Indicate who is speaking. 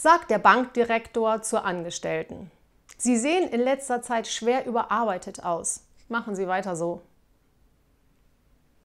Speaker 1: sagt der Bankdirektor zur Angestellten. Sie sehen in letzter Zeit schwer überarbeitet aus. Machen Sie weiter so.